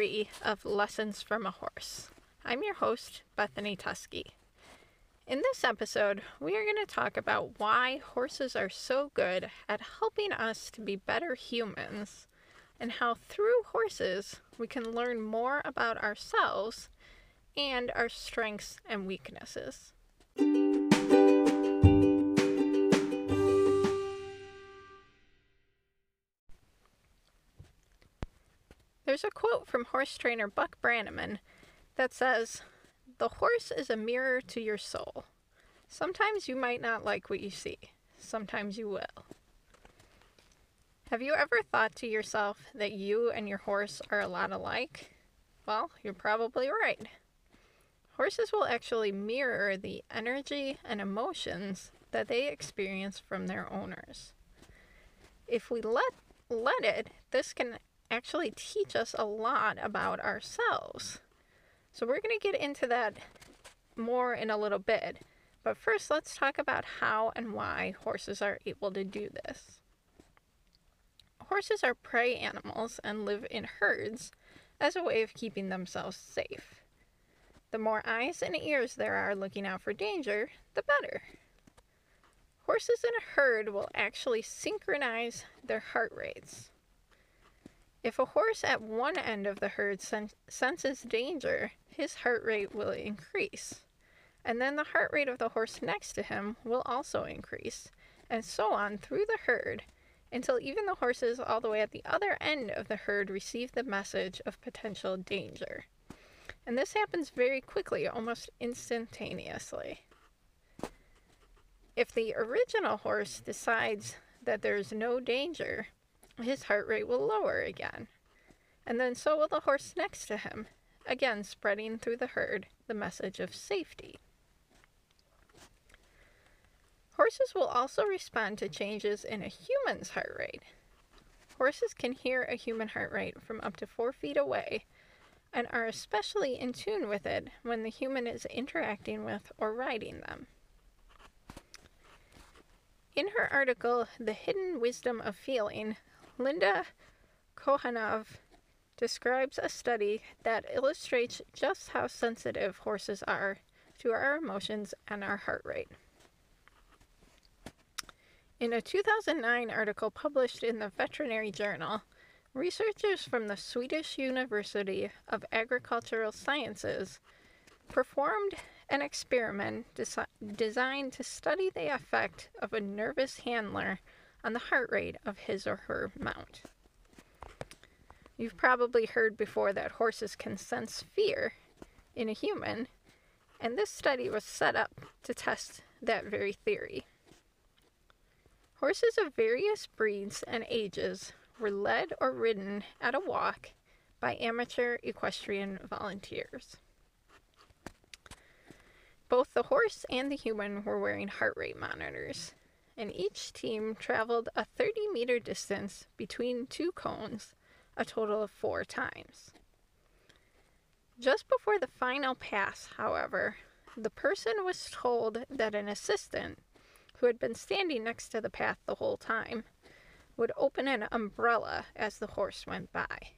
Three of Lessons from a Horse. I'm your host, Bethany Tusky. In this episode, we are going to talk about why horses are so good at helping us to be better humans, and how through horses we can learn more about ourselves and our strengths and weaknesses. There's a quote from horse trainer Buck Brannaman that says, The horse is a mirror to your soul. Sometimes you might not like what you see, sometimes you will. Have you ever thought to yourself that you and your horse are a lot alike? Well, you're probably right. Horses will actually mirror the energy and emotions that they experience from their owners. If we let let it, this can actually teach us a lot about ourselves. So we're going to get into that more in a little bit. But first, let's talk about how and why horses are able to do this. Horses are prey animals and live in herds as a way of keeping themselves safe. The more eyes and ears there are looking out for danger, the better. Horses in a herd will actually synchronize their heart rates. If a horse at one end of the herd sen- senses danger, his heart rate will increase. And then the heart rate of the horse next to him will also increase, and so on through the herd until even the horses all the way at the other end of the herd receive the message of potential danger. And this happens very quickly, almost instantaneously. If the original horse decides that there's no danger, his heart rate will lower again. And then so will the horse next to him, again spreading through the herd the message of safety. Horses will also respond to changes in a human's heart rate. Horses can hear a human heart rate from up to four feet away and are especially in tune with it when the human is interacting with or riding them. In her article, The Hidden Wisdom of Feeling, Linda Kohanov describes a study that illustrates just how sensitive horses are to our emotions and our heart rate. In a 2009 article published in the Veterinary Journal, researchers from the Swedish University of Agricultural Sciences performed an experiment desi- designed to study the effect of a nervous handler on the heart rate of his or her mount. You've probably heard before that horses can sense fear in a human, and this study was set up to test that very theory. Horses of various breeds and ages were led or ridden at a walk by amateur equestrian volunteers. Both the horse and the human were wearing heart rate monitors, and each team traveled a 30 meter distance between two cones a total of four times. Just before the final pass, however, the person was told that an assistant, who had been standing next to the path the whole time, would open an umbrella as the horse went by.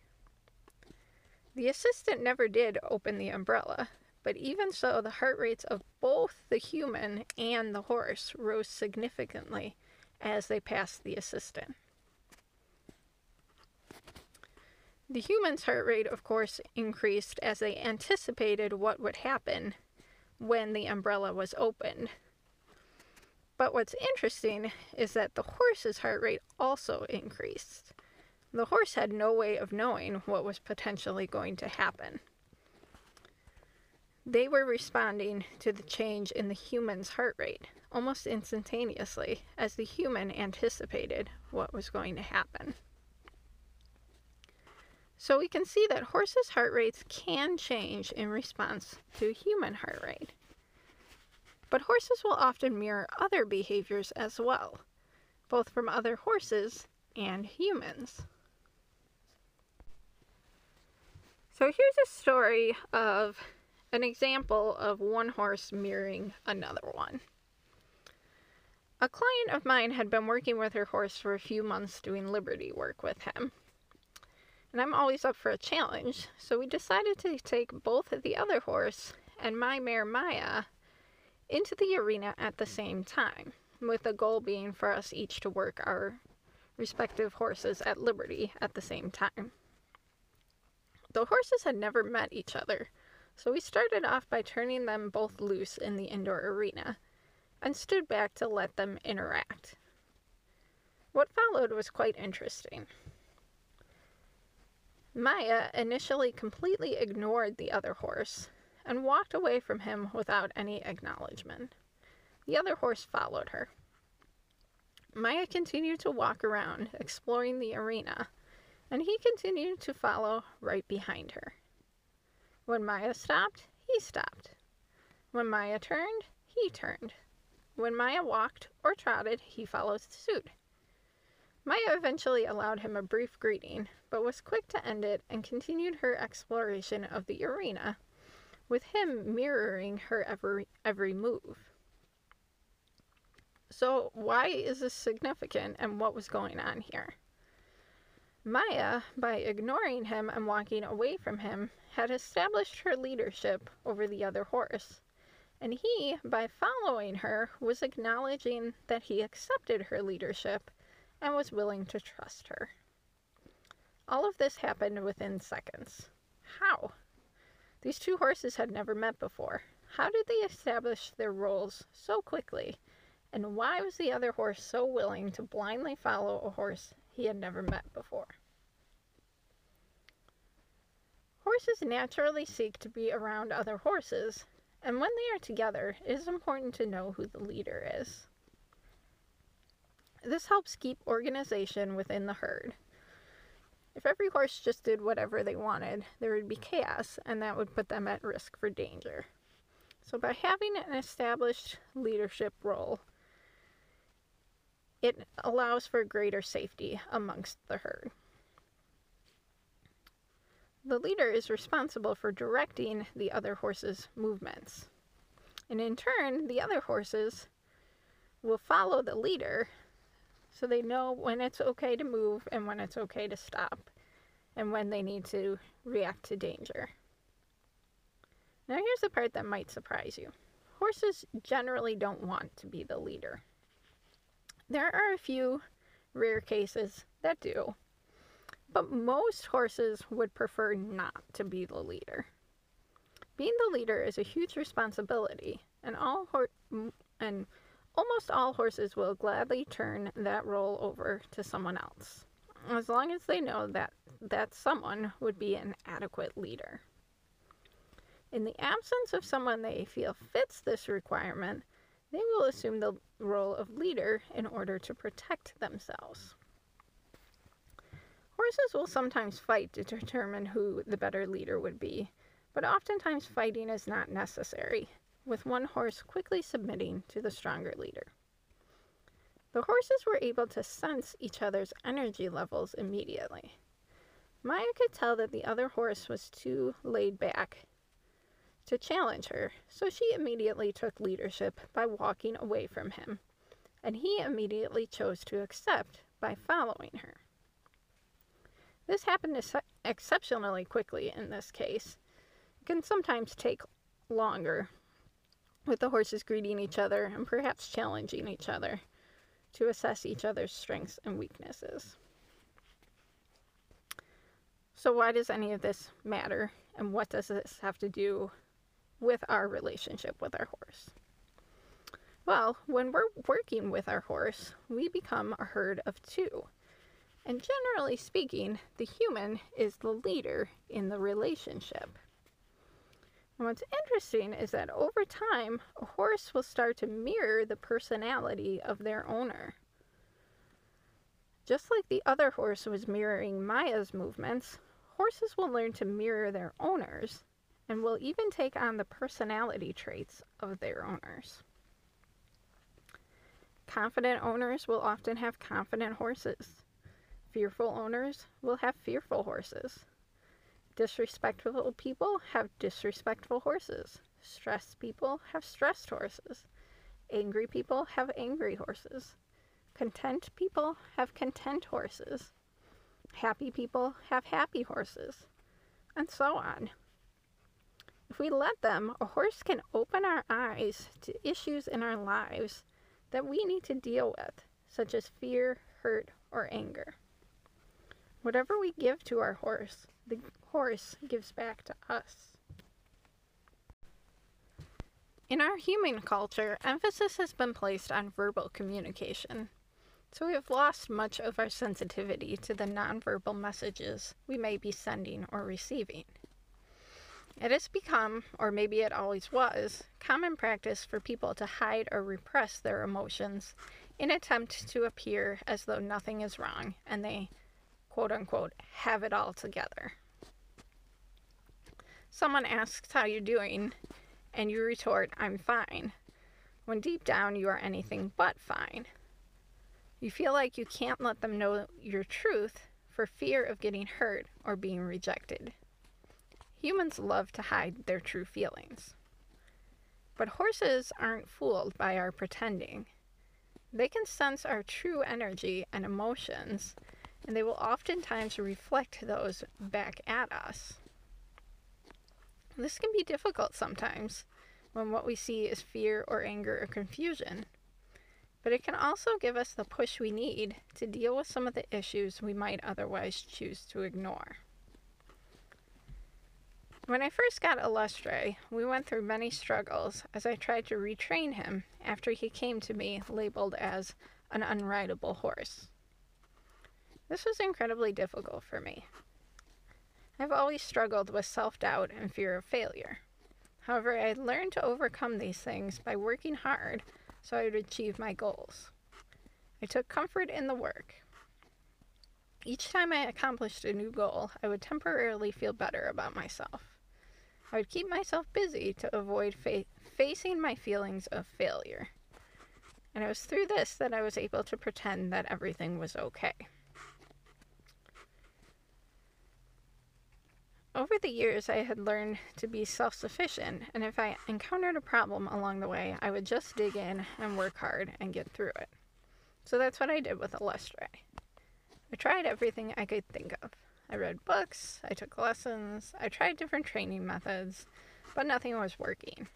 The assistant never did open the umbrella, but even so, the heart rates of both the human and the horse rose significantly as they passed the assistant. The human's heart rate, of course, increased as they anticipated what would happen when the umbrella was opened. But what's interesting is that the horse's heart rate also increased. The horse had no way of knowing what was potentially going to happen. They were responding to the change in the human's heart rate almost instantaneously as the human anticipated what was going to happen. So we can see that horses' heart rates can change in response to human heart rate. But horses will often mirror other behaviors as well, both from other horses and humans. So here's a story of an example of one horse mirroring another one. A client of mine had been working with her horse for a few months doing liberty work with him. And I'm always up for a challenge, so we decided to take both the other horse and my mare Maya into the arena at the same time, with the goal being for us each to work our respective horses at liberty at the same time. The horses had never met each other, so we started off by turning them both loose in the indoor arena and stood back to let them interact. What followed was quite interesting. Maya initially completely ignored the other horse and walked away from him without any acknowledgement. The other horse followed her. Maya continued to walk around, exploring the arena, and he continued to follow right behind her. When Maya stopped, he stopped. When Maya turned, he turned. When Maya walked or trotted, he followed suit. Maya eventually allowed him a brief greeting, but was quick to end it and continued her exploration of the arena, with him mirroring her every, every move. So, why is this significant and what was going on here? Maya, by ignoring him and walking away from him, had established her leadership over the other horse, and he, by following her, was acknowledging that he accepted her leadership and was willing to trust her. All of this happened within seconds. How? These two horses had never met before. How did they establish their roles so quickly? And why was the other horse so willing to blindly follow a horse he had never met before? Horses naturally seek to be around other horses, and when they are together, it is important to know who the leader is. This helps keep organization within the herd. If every horse just did whatever they wanted, there would be chaos, and that would put them at risk for danger. So, by having an established leadership role, it allows for greater safety amongst the herd. The leader is responsible for directing the other horses' movements. And in turn, the other horses will follow the leader so they know when it's okay to move and when it's okay to stop and when they need to react to danger. Now, here's the part that might surprise you horses generally don't want to be the leader. There are a few rare cases that do, but most horses would prefer not to be the leader. Being the leader is a huge responsibility, and all and Almost all horses will gladly turn that role over to someone else, as long as they know that that someone would be an adequate leader. In the absence of someone they feel fits this requirement, they will assume the role of leader in order to protect themselves. Horses will sometimes fight to determine who the better leader would be, but oftentimes fighting is not necessary with one horse quickly submitting to the stronger leader. The horses were able to sense each other's energy levels immediately. Maya could tell that the other horse was too laid back to challenge her, so she immediately took leadership by walking away from him, and he immediately chose to accept by following her. This happened ex- exceptionally quickly in this case. It can sometimes take longer, with the horses greeting each other and perhaps challenging each other to assess each other's strengths and weaknesses. So, why does any of this matter, and what does this have to do with our relationship with our horse? Well, when we're working with our horse, we become a herd of two. And generally speaking, the human is the leader in the relationship. And what's interesting is that over time, a horse will start to mirror the personality of their owner. Just like the other horse was mirroring Maya's movements, horses will learn to mirror their owners and will even take on the personality traits of their owners. Confident owners will often have confident horses. Fearful owners will have fearful horses. Disrespectful people have disrespectful horses. Stressed people have stressed horses. Angry people have angry horses. Content people have content horses. Happy people have happy horses, and so on. If we let them, a horse can open our eyes to issues in our lives that we need to deal with, such as fear, hurt, or anger. Whatever we give to our horse, the horse gives back to us. In our human culture, emphasis has been placed on verbal communication. So we have lost much of our sensitivity to the nonverbal messages we may be sending or receiving. It has become, or maybe it always was, common practice for people to hide or repress their emotions in attempt to appear as though nothing is wrong and they quote unquote have it all together. Someone asks how you're doing and you retort, I'm fine, when deep down you are anything but fine. You feel like you can't let them know your truth for fear of getting hurt or being rejected. Humans love to hide their true feelings. But horses aren't fooled by our pretending. They can sense our true energy and emotions, and they will oftentimes reflect those back at us. This can be difficult sometimes when what we see is fear or anger or confusion, but it can also give us the push we need to deal with some of the issues we might otherwise choose to ignore. When I first got Illustre, we went through many struggles as I tried to retrain him after he came to me labeled as an unrideable horse. This was incredibly difficult for me. I've always struggled with self doubt and fear of failure. However, I learned to overcome these things by working hard so I would achieve my goals. I took comfort in the work. Each time I accomplished a new goal, I would temporarily feel better about myself. I would keep myself busy to avoid fa- facing my feelings of failure. And it was through this that I was able to pretend that everything was okay. Over the years, I had learned to be self sufficient, and if I encountered a problem along the way, I would just dig in and work hard and get through it. So that's what I did with Illustre. I tried everything I could think of. I read books, I took lessons, I tried different training methods, but nothing was working.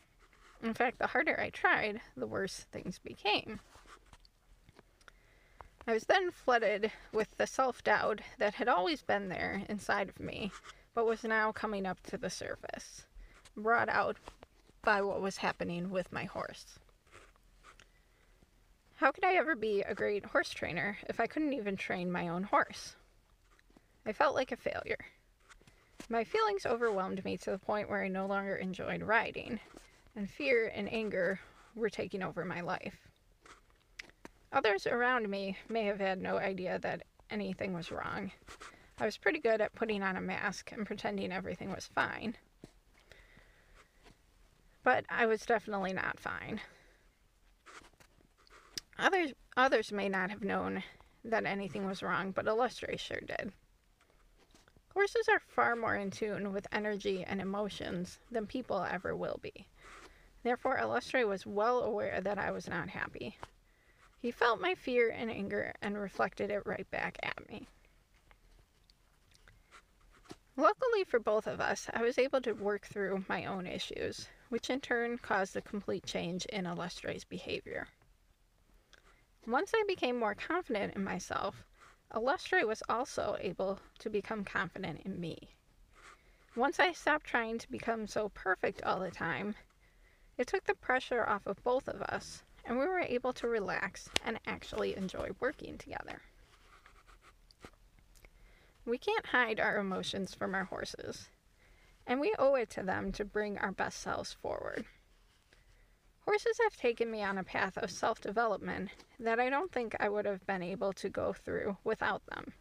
In fact, the harder I tried, the worse things became. I was then flooded with the self doubt that had always been there inside of me, but was now coming up to the surface, brought out by what was happening with my horse. How could I ever be a great horse trainer if I couldn't even train my own horse? I felt like a failure. My feelings overwhelmed me to the point where I no longer enjoyed riding, and fear and anger were taking over my life. Others around me may have had no idea that anything was wrong. I was pretty good at putting on a mask and pretending everything was fine. But I was definitely not fine. Others others may not have known that anything was wrong, but Illustre sure did. Horses are far more in tune with energy and emotions than people ever will be. Therefore, Illustre was well aware that I was not happy. He felt my fear and anger and reflected it right back at me. Luckily for both of us, I was able to work through my own issues, which in turn caused a complete change in Illustre's behavior. Once I became more confident in myself, Illustre was also able to become confident in me. Once I stopped trying to become so perfect all the time, it took the pressure off of both of us, and we were able to relax and actually enjoy working together. We can't hide our emotions from our horses, and we owe it to them to bring our best selves forward. Horses have taken me on a path of self development that I don't think I would have been able to go through without them.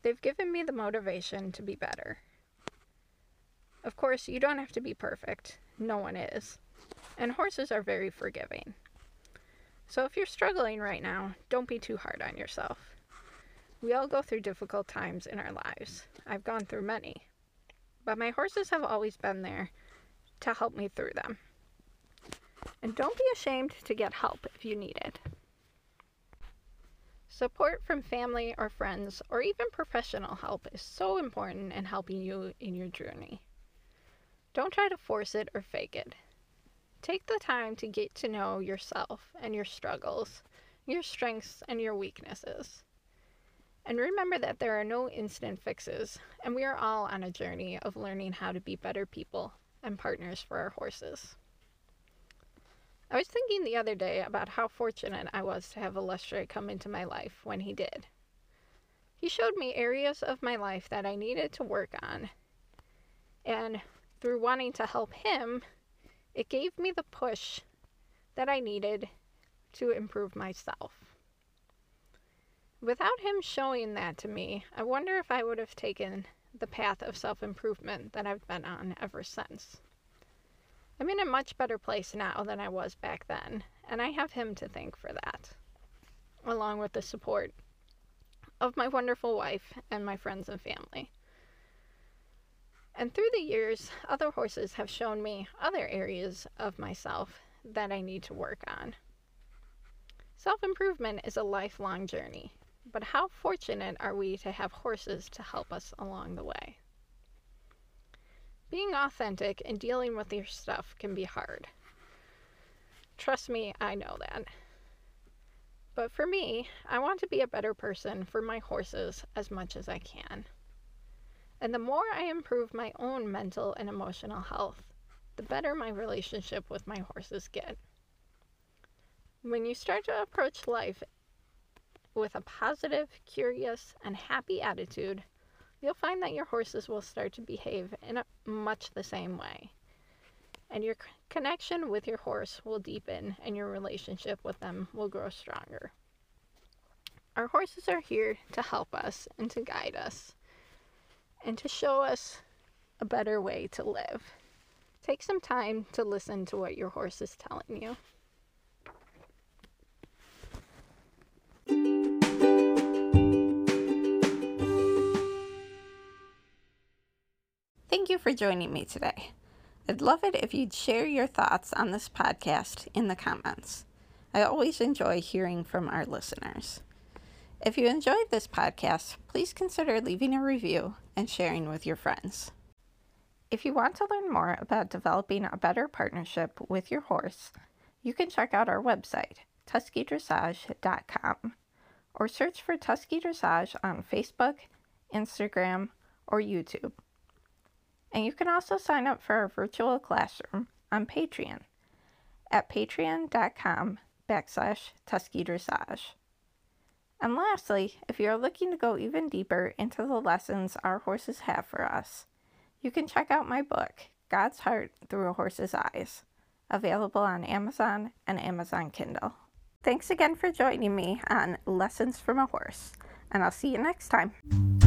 They've given me the motivation to be better. Of course, you don't have to be perfect, no one is. And horses are very forgiving. So if you're struggling right now, don't be too hard on yourself. We all go through difficult times in our lives. I've gone through many. But my horses have always been there to help me through them. And don't be ashamed to get help if you need it. Support from family or friends or even professional help is so important in helping you in your journey. Don't try to force it or fake it. Take the time to get to know yourself and your struggles, your strengths and your weaknesses. And remember that there are no instant fixes, and we are all on a journey of learning how to be better people and partners for our horses. I was thinking the other day about how fortunate I was to have Illustre come into my life when he did. He showed me areas of my life that I needed to work on, and through wanting to help him, it gave me the push that I needed to improve myself. Without him showing that to me, I wonder if I would have taken the path of self improvement that I've been on ever since. I'm in a much better place now than I was back then, and I have him to thank for that, along with the support of my wonderful wife and my friends and family. And through the years, other horses have shown me other areas of myself that I need to work on. Self improvement is a lifelong journey, but how fortunate are we to have horses to help us along the way? Being authentic and dealing with your stuff can be hard. Trust me, I know that. But for me, I want to be a better person for my horses as much as I can. And the more I improve my own mental and emotional health, the better my relationship with my horses get. When you start to approach life with a positive, curious, and happy attitude, you'll find that your horses will start to behave in much the same way. And your connection with your horse will deepen and your relationship with them will grow stronger. Our horses are here to help us and to guide us and to show us a better way to live. Take some time to listen to what your horse is telling you. Thank you for joining me today. I'd love it if you'd share your thoughts on this podcast in the comments. I always enjoy hearing from our listeners. If you enjoyed this podcast, please consider leaving a review and sharing with your friends. If you want to learn more about developing a better partnership with your horse, you can check out our website, tuskydressage.com, or search for Tusky Dressage on Facebook, Instagram, or YouTube. And you can also sign up for our virtual classroom on Patreon at patreon.com backslash Tusky Dressage. And lastly, if you're looking to go even deeper into the lessons our horses have for us, you can check out my book, God's Heart Through a Horse's Eyes, available on Amazon and Amazon Kindle. Thanks again for joining me on Lessons from a Horse, and I'll see you next time.